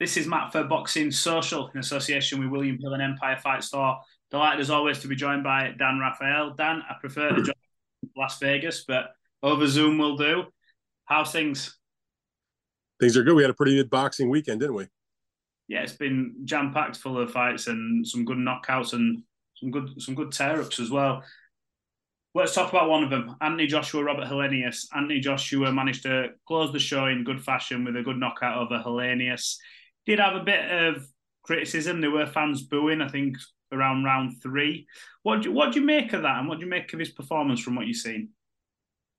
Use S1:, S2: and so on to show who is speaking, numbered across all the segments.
S1: This is Matt for Boxing Social in association with William Hill and Empire Fight Store. Delighted as always to be joined by Dan Rafael. Dan, I prefer to join Las Vegas, but over Zoom will do. How's things?
S2: Things are good. We had a pretty good boxing weekend, didn't we?
S1: Yeah, it's been jam packed full of fights and some good knockouts and some good some good tear ups as well. Let's talk about one of them, Anthony Joshua, Robert Helenius. Anthony Joshua managed to close the show in good fashion with a good knockout over Helenius did have a bit of criticism. There were fans booing, I think, around round three. What do, what do you make of that, and what do you make of his performance from what you've seen?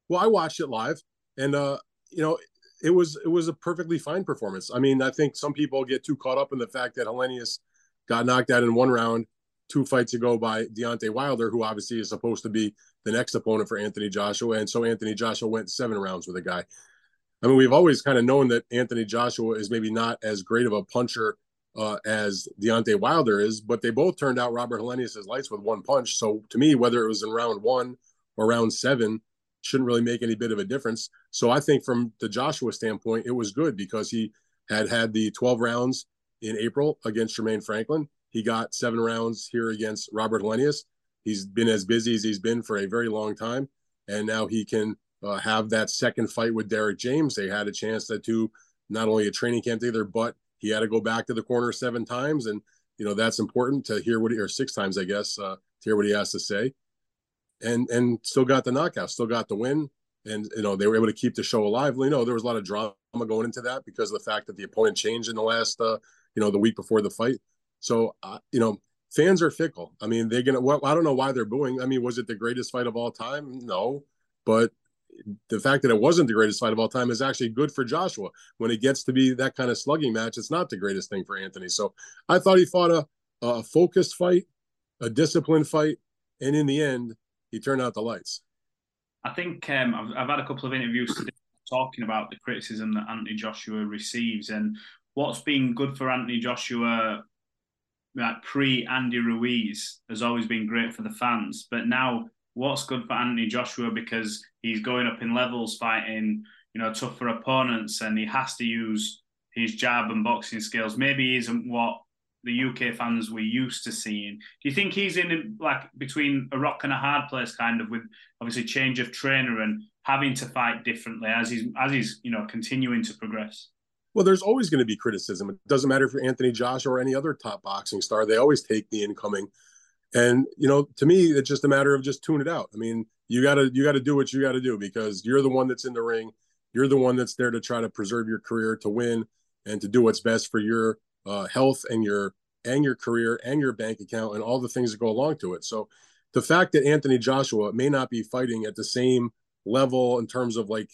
S2: Well, I watched it live, and uh, you know, it was it was a perfectly fine performance. I mean, I think some people get too caught up in the fact that Helenius got knocked out in one round two fights ago by Deontay Wilder, who obviously is supposed to be the next opponent for Anthony Joshua, and so Anthony Joshua went seven rounds with a guy. I mean, we've always kind of known that Anthony Joshua is maybe not as great of a puncher uh, as Deontay Wilder is, but they both turned out Robert Helenius' lights with one punch. So to me, whether it was in round one or round seven, shouldn't really make any bit of a difference. So I think from the Joshua standpoint, it was good because he had had the 12 rounds in April against Jermaine Franklin. He got seven rounds here against Robert Helenius. He's been as busy as he's been for a very long time. And now he can uh, have that second fight with Derrick James. They had a chance to do not only a training camp together, but he had to go back to the corner seven times, and you know that's important to hear what he or six times, I guess, uh, to hear what he has to say. And and still got the knockout, still got the win, and you know they were able to keep the show alive. You know there was a lot of drama going into that because of the fact that the opponent changed in the last, uh, you know, the week before the fight. So uh, you know fans are fickle. I mean, they're gonna. Well, I don't know why they're booing. I mean, was it the greatest fight of all time? No, but the fact that it wasn't the greatest fight of all time is actually good for Joshua. When it gets to be that kind of slugging match, it's not the greatest thing for Anthony. So I thought he fought a, a focused fight, a disciplined fight, and in the end, he turned out the lights.
S1: I think um, I've, I've, had a couple of interviews today talking about the criticism that Anthony Joshua receives and what's been good for Anthony Joshua. Like pre Andy Ruiz has always been great for the fans, but now what's good for Anthony Joshua because he's going up in levels fighting, you know, tougher opponents and he has to use his jab and boxing skills. Maybe isn't what the UK fans we're used to seeing. Do you think he's in like between a rock and a hard place kind of with obviously change of trainer and having to fight differently as he's as he's, you know, continuing to progress?
S2: Well, there's always going to be criticism. It doesn't matter if you're Anthony Joshua or any other top boxing star. They always take the incoming and you know, to me, it's just a matter of just tune it out. I mean, you gotta you gotta do what you gotta do because you're the one that's in the ring. You're the one that's there to try to preserve your career, to win, and to do what's best for your uh, health and your and your career and your bank account and all the things that go along to it. So, the fact that Anthony Joshua may not be fighting at the same level in terms of like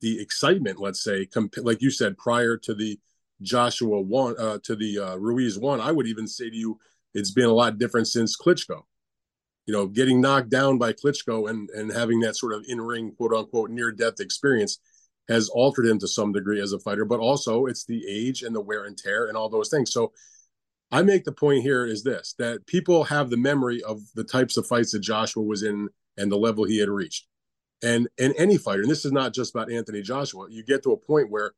S2: the excitement, let's say, comp- like you said, prior to the Joshua one, uh, to the uh, Ruiz one, I would even say to you it's been a lot different since Klitschko. You know, getting knocked down by Klitschko and and having that sort of in ring quote unquote near death experience has altered him to some degree as a fighter, but also it's the age and the wear and tear and all those things. So I make the point here is this that people have the memory of the types of fights that Joshua was in and the level he had reached. And and any fighter, and this is not just about Anthony Joshua, you get to a point where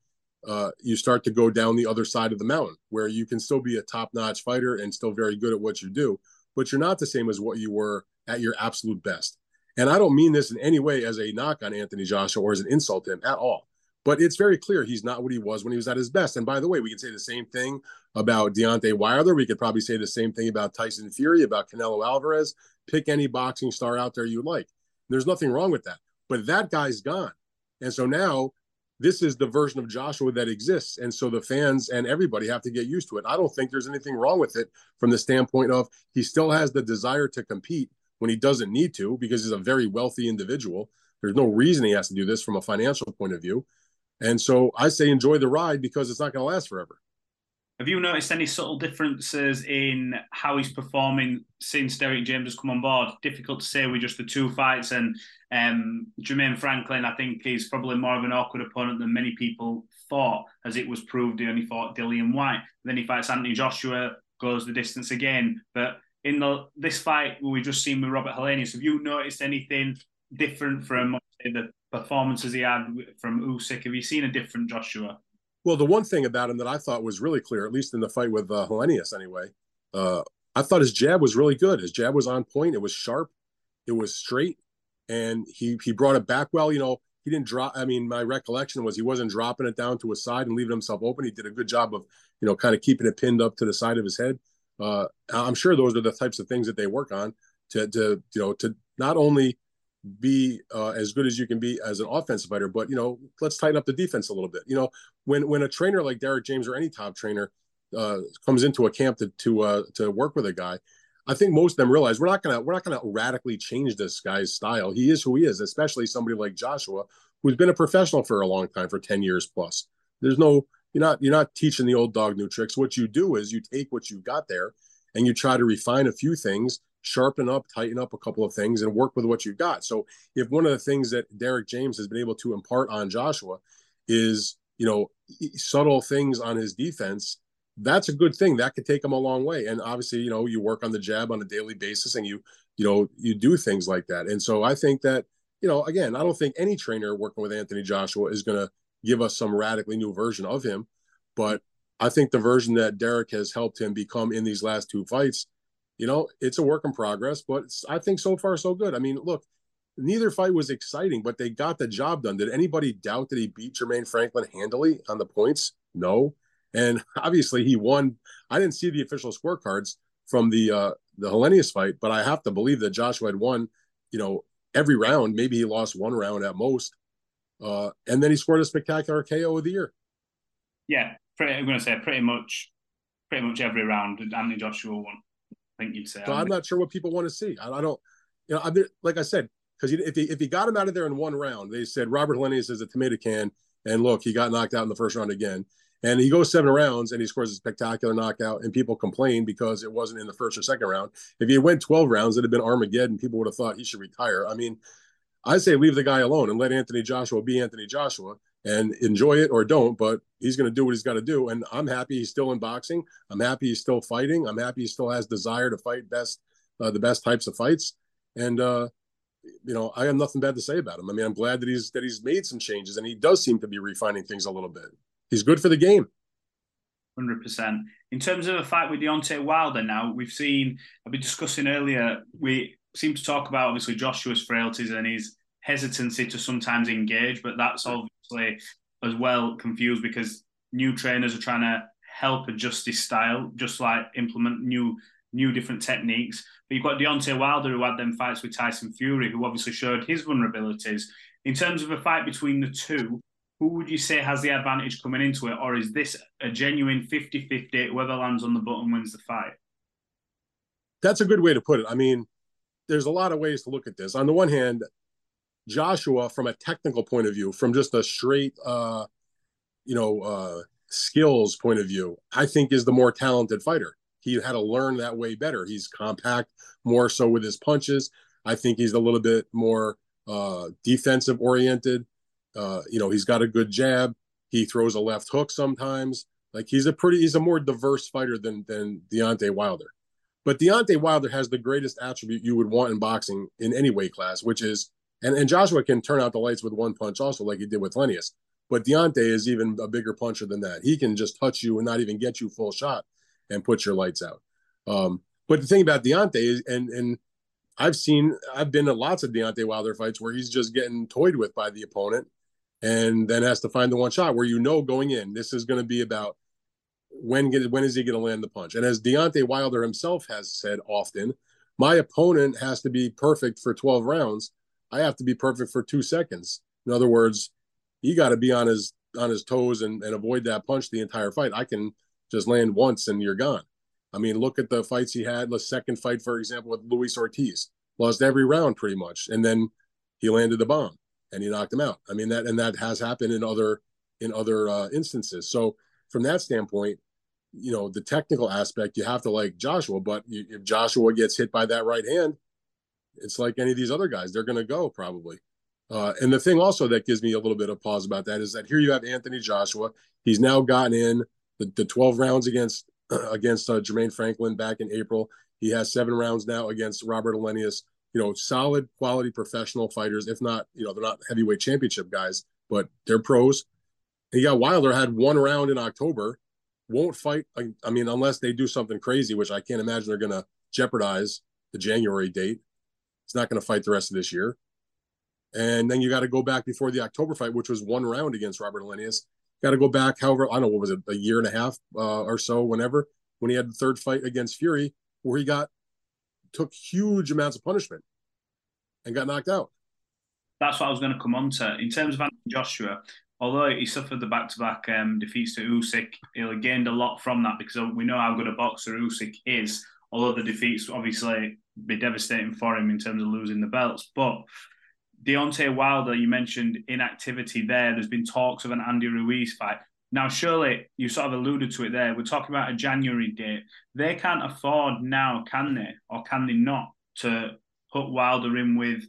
S2: uh, you start to go down the other side of the mountain where you can still be a top-notch fighter and still very good at what you do, but you're not the same as what you were at your absolute best. And I don't mean this in any way as a knock on Anthony Joshua or as an insult to him at all. But it's very clear he's not what he was when he was at his best. And by the way, we can say the same thing about Deontay Wilder. We could probably say the same thing about Tyson Fury, about Canelo Alvarez. Pick any boxing star out there you like. There's nothing wrong with that. But that guy's gone. And so now this is the version of Joshua that exists. And so the fans and everybody have to get used to it. I don't think there's anything wrong with it from the standpoint of he still has the desire to compete when he doesn't need to because he's a very wealthy individual. There's no reason he has to do this from a financial point of view. And so I say enjoy the ride because it's not going to last forever.
S1: Have you noticed any subtle differences in how he's performing since Derrick James has come on board? Difficult to say with just the two fights. And um, Jermaine Franklin, I think, is probably more of an awkward opponent than many people thought, as it was proved he only fought Dillian Whyte. Then he fights Anthony Joshua, goes the distance again. But in the this fight we've just seen with Robert Helenius, have you noticed anything different from the performances he had from Usyk? Have you seen a different Joshua?
S2: Well, the one thing about him that I thought was really clear, at least in the fight with uh, Helenius anyway, uh, I thought his jab was really good. His jab was on point. It was sharp. It was straight, and he he brought it back well. You know, he didn't drop. I mean, my recollection was he wasn't dropping it down to his side and leaving himself open. He did a good job of, you know, kind of keeping it pinned up to the side of his head. Uh, I'm sure those are the types of things that they work on to to you know to not only be uh, as good as you can be as an offensive fighter, but you know, let's tighten up the defense a little bit. You know, when when a trainer like Derrick James or any top trainer uh, comes into a camp to to uh, to work with a guy, I think most of them realize we're not gonna we're not gonna radically change this guy's style. He is who he is, especially somebody like Joshua, who's been a professional for a long time, for ten years plus. There's no you're not you're not teaching the old dog new tricks. What you do is you take what you've got there and you try to refine a few things sharpen up, tighten up a couple of things, and work with what you've got. So if one of the things that Derrick James has been able to impart on Joshua is, you know, subtle things on his defense, that's a good thing. That could take him a long way. And obviously, you know, you work on the jab on a daily basis and you, you know, you do things like that. And so I think that, you know, again, I don't think any trainer working with Anthony Joshua is going to give us some radically new version of him. But I think the version that Derrick has helped him become in these last two fights you know, it's a work in progress, but I think so far so good. I mean, look, neither fight was exciting, but they got the job done. Did anybody doubt that he beat Jermaine Franklin handily on the points? No. And obviously he won. I didn't see the official scorecards from the uh the Helenius fight, but I have to believe that Joshua had won, you know, every round. Maybe he lost one round at most. Uh, and then he scored a spectacular KO of the year.
S1: Yeah, pretty, I'm going to say pretty much, pretty much every round. Anthony Joshua won. Think you'd say.
S2: So I'm not sure what people want to see. I, I don't, you know, I like I said, because if he if he got him out of there in one round, they said Robert Helenius is a tomato can, and look, he got knocked out in the first round again. And he goes seven rounds and he scores a spectacular knockout, and people complain because it wasn't in the first or second round. If he went 12 rounds, it'd have been Armageddon. People would have thought he should retire. I mean, I say leave the guy alone and let Anthony Joshua be Anthony Joshua and enjoy it or don't, but he's going to do what he's got to do. And I'm happy he's still in boxing. I'm happy he's still fighting. I'm happy he still has desire to fight best, uh, the best types of fights. And, uh, you know, I have nothing bad to say about him. I mean, I'm glad that he's, that he's made some changes and he does seem to be refining things a little bit. He's good for the game.
S1: 100%. In terms of a fight with Deontay Wilder now, we've seen, I've been discussing earlier, we seem to talk about obviously Joshua's frailties and his hesitancy to sometimes engage, but that's obviously as well confused because new trainers are trying to help adjust his style, just like implement new new different techniques. But you've got Deontay Wilder who had them fights with Tyson Fury, who obviously showed his vulnerabilities. In terms of a fight between the two, who would you say has the advantage coming into it? Or is this a genuine 50-50, whoever lands on the button wins the fight?
S2: That's a good way to put it. I mean, there's a lot of ways to look at this. On the one hand, Joshua, from a technical point of view, from just a straight, uh, you know, uh, skills point of view, I think is the more talented fighter. He had to learn that way better. He's compact more so with his punches. I think he's a little bit more uh, defensive oriented. Uh, you know, he's got a good jab. He throws a left hook sometimes. Like he's a pretty, he's a more diverse fighter than than Deontay Wilder. But Deontay Wilder has the greatest attribute you would want in boxing in any weight class, which is, and, and Joshua can turn out the lights with one punch also, like he did with Lenius. But Deontay is even a bigger puncher than that. He can just touch you and not even get you full shot and put your lights out. Um, but the thing about Deontay is, and and I've seen, I've been to lots of Deontay Wilder fights where he's just getting toyed with by the opponent, and then has to find the one shot where you know going in, this is going to be about when get, when is he going to land the punch? And as Deontay Wilder himself has said often, my opponent has to be perfect for 12 rounds. I have to be perfect for two seconds. In other words, he got to be on his on his toes and, and avoid that punch the entire fight. I can just land once and you're gone. I mean, look at the fights he had. The second fight, for example, with Luis Ortiz, lost every round pretty much, and then he landed the bomb and he knocked him out. I mean that, and that has happened in other in other uh, instances. So from that standpoint, you know, the technical aspect, you have to like Joshua, but if Joshua gets hit by that right hand, it's like any of these other guys, they're going to go probably. Uh, and the thing also that gives me a little bit of pause about that is that here you have Anthony Joshua. He's now gotten in the, the 12 rounds against against uh, Jermaine Franklin back in April. He has seven rounds now against Robert Helenius. You know, solid quality professional fighters. If not, you know, they're not heavyweight championship guys, but they're pros. He got Wilder had one round in October won't fight. I mean, unless they do something crazy, which I can't imagine they're going to jeopardize the January date. It's not going to fight the rest of this year. And then you got to go back before the October fight, which was one round against Robert Helenius. Got to go back, however, I don't know, what was it, a year and a half uh, or so, whenever, when he had the third fight against Fury, where he got, took huge amounts of punishment and got knocked out.
S1: That's what I was going to come on to. In terms of Anthony Joshua, although he suffered the back-to-back um, defeats to Usyk, he'll gained a lot from that because we know how good a boxer Usyk is. Although the defeats obviously be devastating for him in terms of losing the belts, but Deontay Wilder, you mentioned inactivity there. There's been talks of an Andy Ruiz fight. Now, surely you sort of alluded to it there. We're talking about a January date. They can't afford now, can they, or can they not, to put Wilder in with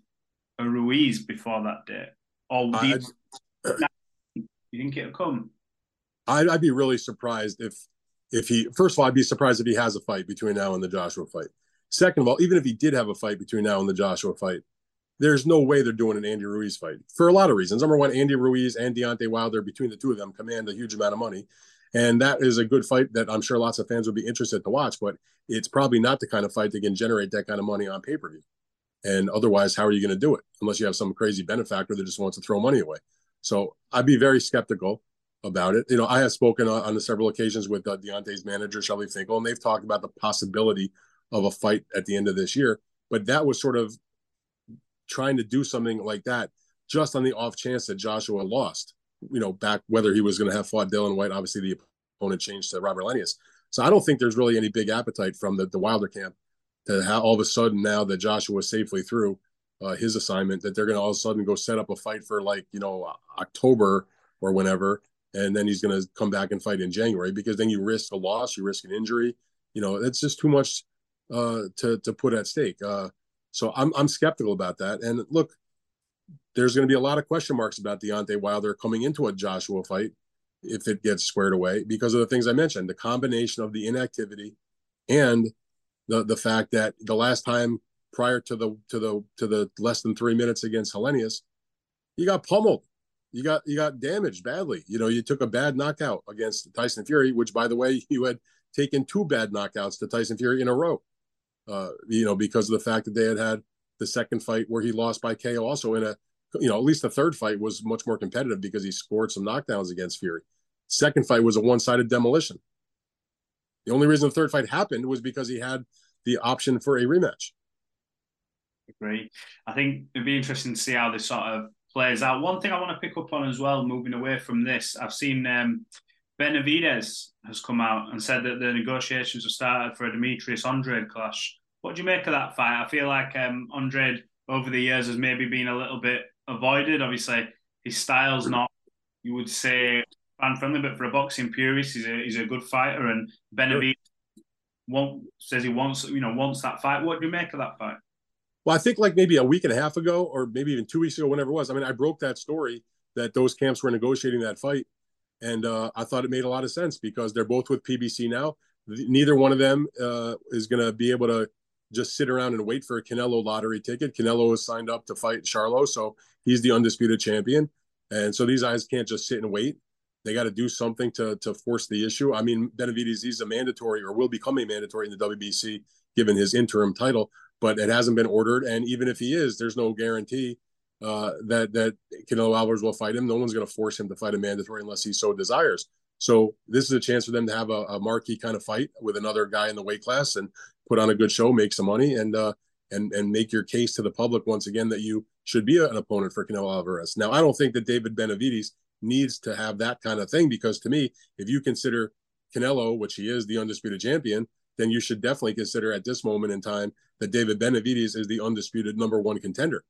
S1: a Ruiz before that date? Or I, you think it'll come?
S2: I'd, I'd be really surprised if if he first of all, I'd be surprised if he has a fight between now and the Joshua fight. Second of all, even if he did have a fight between now and the Joshua fight, there's no way they're doing an Andy Ruiz fight for a lot of reasons. Number one, Andy Ruiz and Deontay Wilder, between the two of them, command a huge amount of money. And that is a good fight that I'm sure lots of fans would be interested to watch, but it's probably not the kind of fight that can generate that kind of money on pay per view. And otherwise, how are you going to do it? Unless you have some crazy benefactor that just wants to throw money away. So I'd be very skeptical about it. You know, I have spoken on, on several occasions with uh, Deontay's manager, Shelly Finkel, and they've talked about the possibility of a fight at the end of this year. But that was sort of trying to do something like that just on the off chance that Joshua lost, you know, back whether he was going to have fought Dillian Whyte. Obviously, the opponent changed to Robert Helenius. So I don't think there's really any big appetite from the, the Wilder camp to have all of a sudden now that Joshua was safely through uh, his assignment that they're going to all of a sudden go set up a fight for like you know October or whenever, and then he's going to come back and fight in January because then you risk a loss, you risk an injury. You know, it's just too much uh, to to put at stake. Uh, so I'm I'm skeptical about that. And look, there's going to be a lot of question marks about Deontay Wilder coming into a Joshua fight if it gets squared away because of the things I mentioned, the combination of the inactivity and the the fact that the last time prior to the to the to the less than three minutes against Helenius, he got pummeled. You got you got damaged badly. You know, you took a bad knockout against Tyson Fury, which by the way, you had taken two bad knockouts to Tyson Fury in a row. Uh, you know, because of the fact that they had had the second fight where he lost by KO, also in a, you know, at least the third fight was much more competitive because he scored some knockdowns against Fury. Second fight was a one-sided demolition. The only reason the third fight happened was because he had the option for a rematch
S1: agree. I think it'd be interesting to see how this sort of plays out. One thing I want to pick up on as well, moving away from this, I've seen um, Benavidez has come out and said that the negotiations have started for a Demetrius Andrade clash. What do you make of that fight? I feel like um, Andrade over the years has maybe been a little bit avoided. Obviously, his style's not, you would say, fan friendly, but for a boxing purist, he's a he's a good fighter. And Benavidez want, says he wants you know wants that fight. What do you make of that fight?
S2: Well, I think like maybe a week and a half ago, or maybe even two weeks ago, whenever it was. I mean, I broke that story that those camps were negotiating that fight, and uh, I thought it made a lot of sense because they're both with PBC now. Neither one of them uh, is going to be able to just sit around and wait for a Canelo lottery ticket. Canelo is signed up to fight Charlo, so he's the undisputed champion, and so these guys can't just sit and wait. They got to do something to to force the issue. I mean, Benavidez is a mandatory or will become a mandatory in the WBC given his interim title, but it hasn't been ordered. And even if he is, there's no guarantee uh, that that Canelo Alvarez will fight him. No one's going to force him to fight a mandatory unless he so desires. So this is a chance for them to have a, a, marquee kind of fight with another guy in the weight class and put on a good show, make some money, and uh, and and make your case to the public once again that you should be an opponent for Canelo Alvarez. Now, I don't think that David Benavidez needs to have that kind of thing because to me, if you consider Canelo, which he is the undisputed champion, then you should definitely consider at this moment in time that David Benavidez is the undisputed number one contender.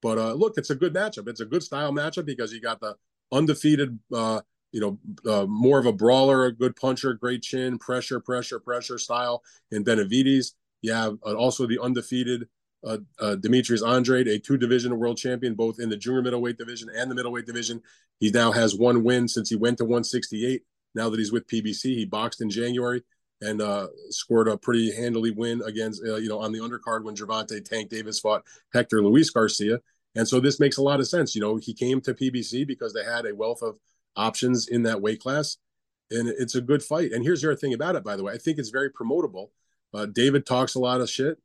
S2: But uh, look, it's a good matchup. It's a good style matchup because you got the undefeated, uh, you know, uh, more of a brawler, a good puncher, great chin, pressure, pressure, pressure style in Benavidez. You have uh, also the undefeated uh, uh, Demetrius Andrade, a two division world champion, both in the junior middleweight division and the middleweight division. He now has one win since he went to 168. Now that he's with PBC, he boxed in January and uh, scored a pretty handily win against, uh, you know, on the undercard when Gervonta Tank Davis fought Hector Luis Garcia. And so this makes a lot of sense. You know, he came to PBC because they had a wealth of options in that weight class, and it's a good fight. And here's the other thing about it, by the way, I think it's very promotable. Uh, David talks a lot of shit.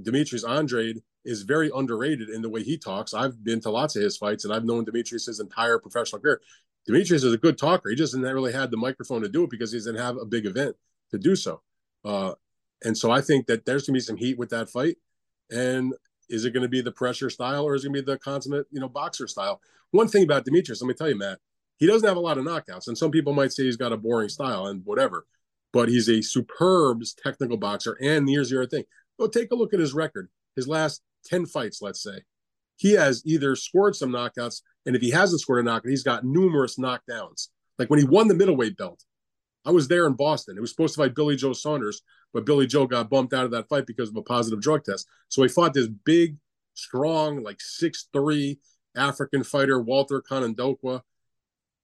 S2: Demetrius Andrade is very underrated in the way he talks. I've been to lots of his fights, and I've known Demetrius his entire professional career. Demetrius is a good talker. He just hasn't really had the microphone to do it because he doesn't have a big event to do so. Uh, and so I think that there's going to be some heat with that fight. And is it going to be the pressure style or is it going to be the consummate, you know, boxer style? One thing about Demetrius, let me tell you, Matt, he doesn't have a lot of knockouts. And some people might say he's got a boring style and whatever, but he's a superb technical boxer. And here's other thing go take a look at his record, his last 10 fights, let's say. He has either scored some knockouts, and if he hasn't scored a knockout, he's got numerous knockdowns. Like when he won the middleweight belt, I was there in Boston. It was supposed to fight Billy Joe Saunders, but Billy Joe got bumped out of that fight because of a positive drug test. So he fought this big, strong, like six three African fighter, Walter Kautondokwa.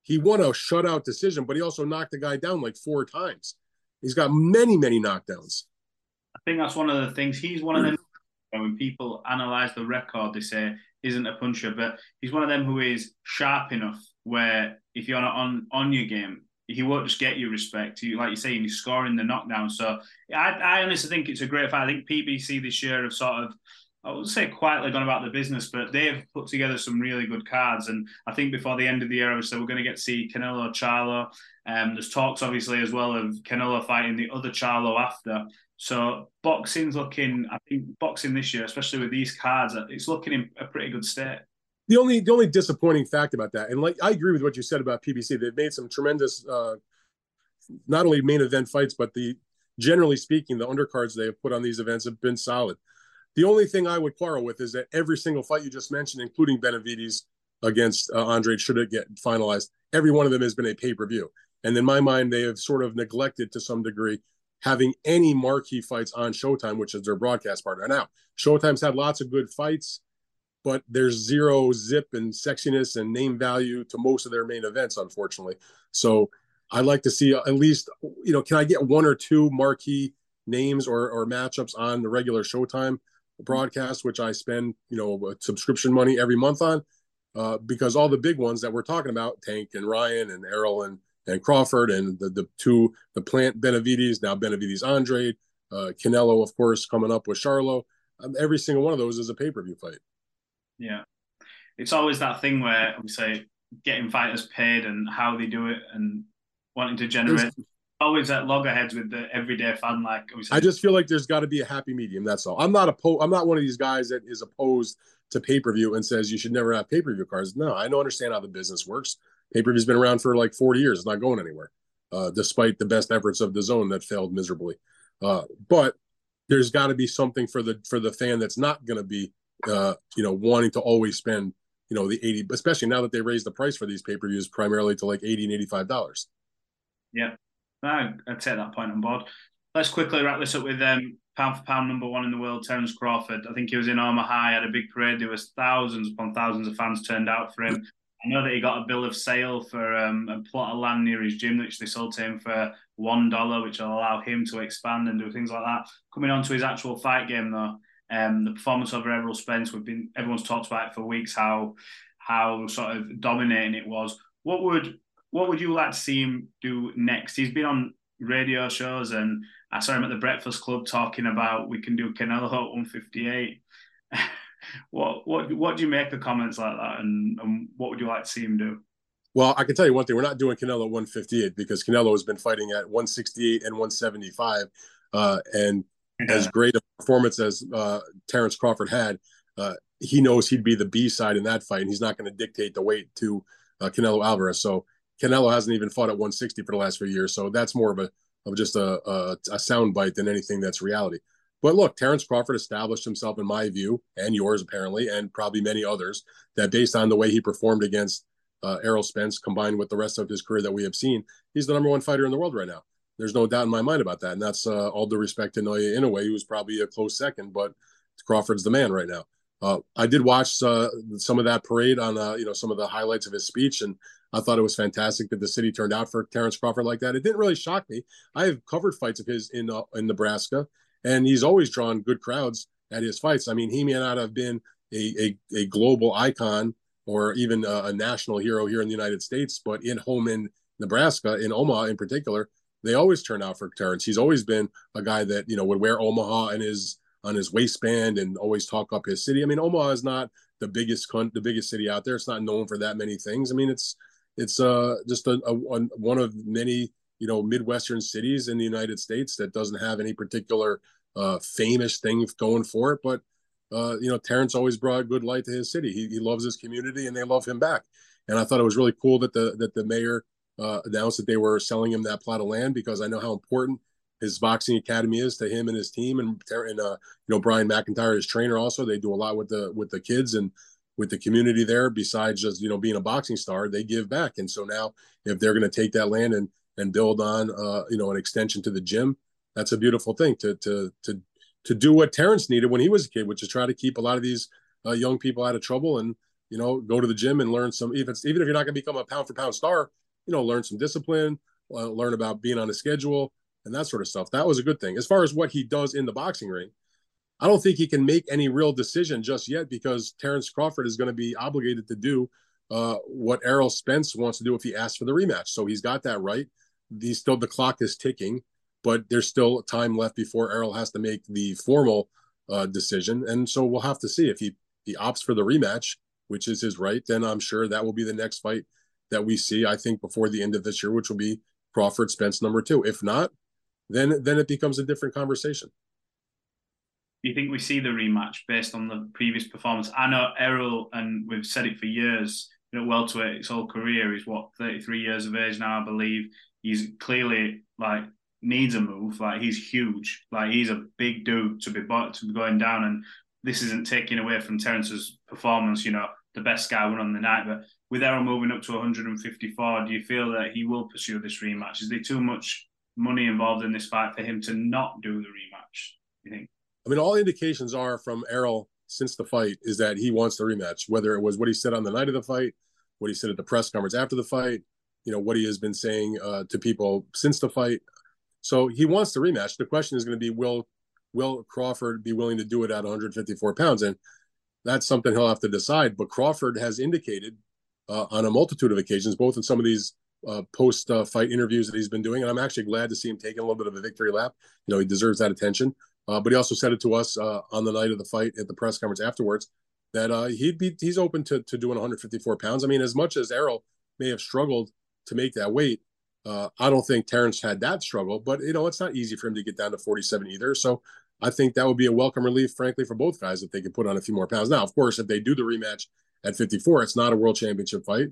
S2: He won a shutout decision, but he also knocked the guy down like four times. He's got many, many knockdowns.
S1: I think that's one of the things. He's one of them. When people analyze the record, they say isn't a puncher, but he's one of them who is sharp enough where if you're not on on your game, he won't just get you respect. You, like you say, he's scoring the knockdown. So I, I honestly think it's a great fight. I think PBC this year have sort of, I would say quietly gone about the business, but they've put together some really good cards. And I think before the end of the year, obviously, we're going to get to see Canelo Charlo. Um, there's talks, obviously, as well of Canelo fighting the other Charlo after. So boxing's looking, I think boxing this year, especially with these cards, it's looking in a pretty good state.
S2: The only the only disappointing fact about that, and like I agree with what you said about PBC, they've made some tremendous, uh, not only main event fights, but the generally speaking, the undercards they have put on these events have been solid. The only thing I would quarrel with is that every single fight you just mentioned, including Benavidez against uh, Andre, should it get finalized, every one of them has been a pay per view. And in my mind, they have sort of neglected to some degree having any marquee fights on Showtime, which is their broadcast partner. Now, Showtime's had lots of good fights but there's zero zip and sexiness and name value to most of their main events, unfortunately. So I'd like to see at least, you know, can I get one or two marquee names or, or matchups on the regular Showtime broadcast, which I spend, you know, subscription money every month on? Uh, because all the big ones that we're talking about, Tank and Ryan and Errol and, and Crawford and the, the two, the plant Benavidez, now Benavidez Andrade, uh, Canelo, of course, coming up with Charlo. Um, every single one of those is a pay per view fight.
S1: Yeah, it's always that thing where we say getting fighters paid and how they do it and wanting to generate. always at loggerheads with the everyday fan. Like
S2: I just feel like there's got to be a happy medium. That's all. I'm not a I'm not one of these guys that is opposed to pay per view and says you should never have pay per view cards. No, I don't understand how the business works. Pay per view's been around for like 40 years. It's not going anywhere, uh, despite the best efforts of DAZN that failed miserably. Uh, but there's got to be something for the for the fan that's not going to be uh, you know, wanting to always spend, you know, the 80, especially now that they raised the price for these pay per views primarily to like 80 and $85.
S1: Yeah, I'd take that point on board. Let's quickly wrap this up with um, pound for pound number one in the world, Terence Crawford. I think he was in Omaha, High, had a big parade. There was thousands upon thousands of fans turned out for him. I know that he got a bill of sale for um, a plot of land near his gym, which they sold to him for one dollar, which will allow him to expand and do things like that. Coming on to his actual fight game, though, um, the performance of Errol Spence, we've been everyone's talked about for weeks how how sort of dominating it was. What would what would you like to see him do next? He's been on radio shows, and I saw him at the Breakfast Club talking about we can do Canelo at 158. what what what do you make of comments like that, and, and what would you like to see him do?
S2: Well, I can tell you one thing: we're not doing Canelo 158 because Canelo has been fighting at 168 and 175, uh, and yeah. as great a performance as uh, Terence Crawford had, uh, he knows he'd be the B side in that fight, and he's not going to dictate the weight to uh, Canelo Alvarez. So Canelo hasn't even fought at 160 for the last few years, so that's more of a of just a, a, a sound bite than anything that's reality. But look, Terrence Crawford established himself, in my view, and yours apparently, and probably many others, that based on the way he performed against uh, Errol Spence, combined with the rest of his career that we have seen, he's the number one fighter in the world right now. There's no doubt in my mind about that, and that's uh, all due respect to Naoya Inoue, who's probably a close second, but Crawford's the man right now. Uh, I did watch uh, some of that parade on, uh, you know, some of the highlights of his speech, and I thought it was fantastic that the city turned out for Terence Crawford like that. It didn't really shock me. I have covered fights of his in uh, in Nebraska, and he's always drawn good crowds at his fights. I mean, he may not have been a a, a global icon or even a, a, national hero here in the United States, but in home in Nebraska, in Omaha in particular, they always turn out for Terence. He's always been a guy that you know would wear Omaha in his on his waistband and always talk up his city. I mean, Omaha is not the biggest the biggest city out there. It's not known for that many things. I mean, it's it's uh, just a, a, one of many you know midwestern cities in the United States that doesn't have any particular uh, famous thing going for it. But uh, you know, Terence always brought good light to his city. He, he loves his community, and they love him back. And I thought it was really cool that the that the mayor uh, announced that they were selling him that plot of land because I know how important his boxing academy is to him and his team. And and uh, you know, Brian McIntyre, his trainer, also they do a lot with the with the kids and with the community there besides just you know being a boxing star they give back and so now if they're going to take that land and and build on uh, you know an extension to the gym that's a beautiful thing to to to to do what Terence needed when he was a kid which is try to keep a lot of these uh, young people out of trouble and you know go to the gym and learn some even even if you're not going to become a pound for pound star you know learn some discipline uh, learn about being on a schedule and that sort of stuff that was a good thing as far as what he does in the boxing ring I don't think he can make any real decision just yet because Terence Crawford is going to be obligated to do uh, what Errol Spence wants to do if he asks for the rematch. So he's got that right. He's still the clock is ticking, but there's still time left before Errol has to make the formal uh, decision. And so we'll have to see if he he opts for the rematch, which is his right. Then I'm sure that will be the next fight that we see. I think before the end of this year, which will be Crawford Spence number two. If not, then then it becomes a different conversation
S1: do you think we see the rematch based on the previous performance? I know Errol, and we've said it for years, you know, welterweight his whole career. is what, 33 years of age now, I believe. He's clearly like needs a move. Like he's huge. Like he's a big dude to be to be going down. And this isn't taking away from Terence's performance. You know, the best guy won on the night. But with Errol moving up to 154, do you feel that he will pursue this rematch? Is there too much money involved in this fight for him to not do the rematch? You think?
S2: I mean, all indications are from Errol since the fight is that he wants the rematch, whether it was what he said on the night of the fight, what he said at the press conference after the fight, you know, what he has been saying uh, to people since the fight. So he wants the rematch. The question is going to be, will will Crawford be willing to do it at 154 pounds? And that's something he'll have to decide. But Crawford has indicated uh, on a multitude of occasions, both in some of these uh, post uh, fight interviews that he's been doing, and I'm actually glad to see him taking a little bit of a victory lap. You know, he deserves that attention. Uh, but he also said it to us uh, on the night of the fight at the press conference afterwards that uh, he'd be he's open to to doing 154 pounds. I mean, as much as Errol may have struggled to make that weight, I don't think Terence had that struggle. But you know, it's not easy for him to get down to 47 either. So I think that would be a welcome relief, frankly, for both guys if they could put on a few more pounds. Now, of course, if they do the rematch at 54, it's not a world championship fight.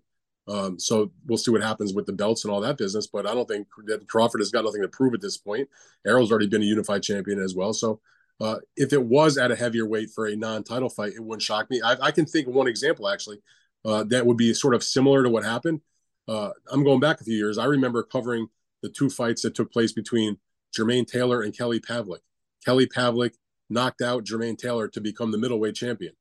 S2: Um, so we'll see what happens with the belts and all that business. But I don't think that Crawford has got nothing to prove at this point. Errol's already been a unified champion as well. So uh, if it was at a heavier weight for a non-title fight, it wouldn't shock me. I, I can think of one example actually uh, that would be sort of similar to what happened. Uh, I'm going back a few years. I remember covering the two fights that took place between Jermaine Taylor and Kelly Pavlik. Kelly Pavlik knocked out Jermaine Taylor to become the middleweight champion.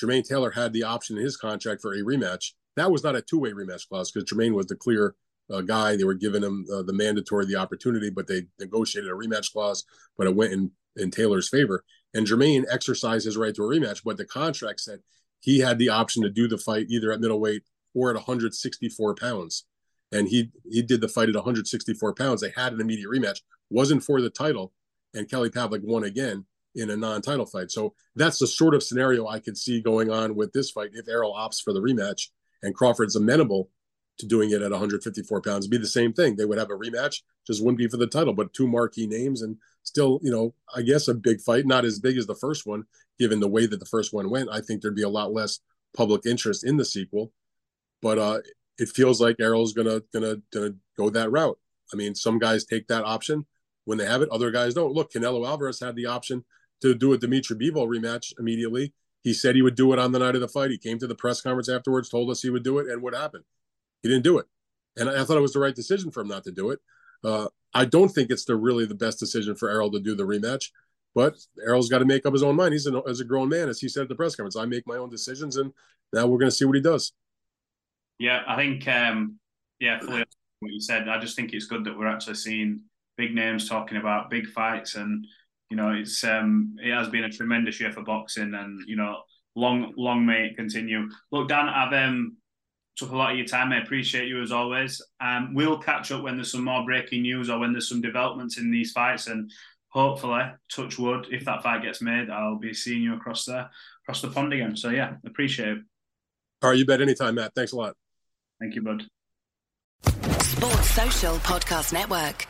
S2: Jermaine Taylor had the option in his contract for a rematch that was not a two way rematch clause because Jermaine was the clear uh, guy. They were giving him uh, the mandatory the opportunity, but they negotiated a rematch clause, but it went in in Taylor's favor. And Jermaine exercised his right to a rematch, but the contract said he had the option to do the fight either at middleweight or at 164 pounds. And he he did the fight at 164 pounds. They had an immediate rematch, wasn't for the title, and Kelly Pavlik won again in a non-title fight. So that's the sort of scenario I could see going on with this fight if Errol opts for the rematch and Crawford's amenable to doing it at 154 pounds. It'd be the same thing. They would have a rematch, just wouldn't be for the title, but two marquee names and still, you know, I guess a big fight, not as big as the first one, given the way that the first one went. I think there'd be a lot less public interest in the sequel, but uh, it feels like Errol's gonna gonna gonna go that route. I mean, some guys take that option when they have it, other guys don't. Look, Canelo Alvarez had the option to do a Dmitry Bivol rematch immediately. He said he would do it on the night of the fight. He came to the press conference afterwards, told us he would do it, and what happened? He didn't do it, and I, thought it was the right decision for him not to do it. Uh, I don't think it's the really the best decision for Errol to do the rematch, but Errol's got to make up his own mind. He's an, as a grown man, as he said at the press conference. I make my own decisions, and now we're going to see what he does.
S1: Yeah, I think um, yeah, fully what you said. I just think it's good that we're actually seeing big names talking about big fights and you know, it's um, it has been a tremendous year for boxing, and you know, long long may it continue. Look, Dan, I've um, took a lot of your time. I appreciate you as always. Um, we'll catch up when there's some more breaking news or when there's some developments in these fights, and hopefully, touch wood, if that fight gets made, I'll be seeing you across there, across the pond again. So yeah, appreciate it.
S2: All right, you bet anytime, Matt. Thanks a lot.
S1: Thank you, bud.
S3: Sports Social Podcast Network.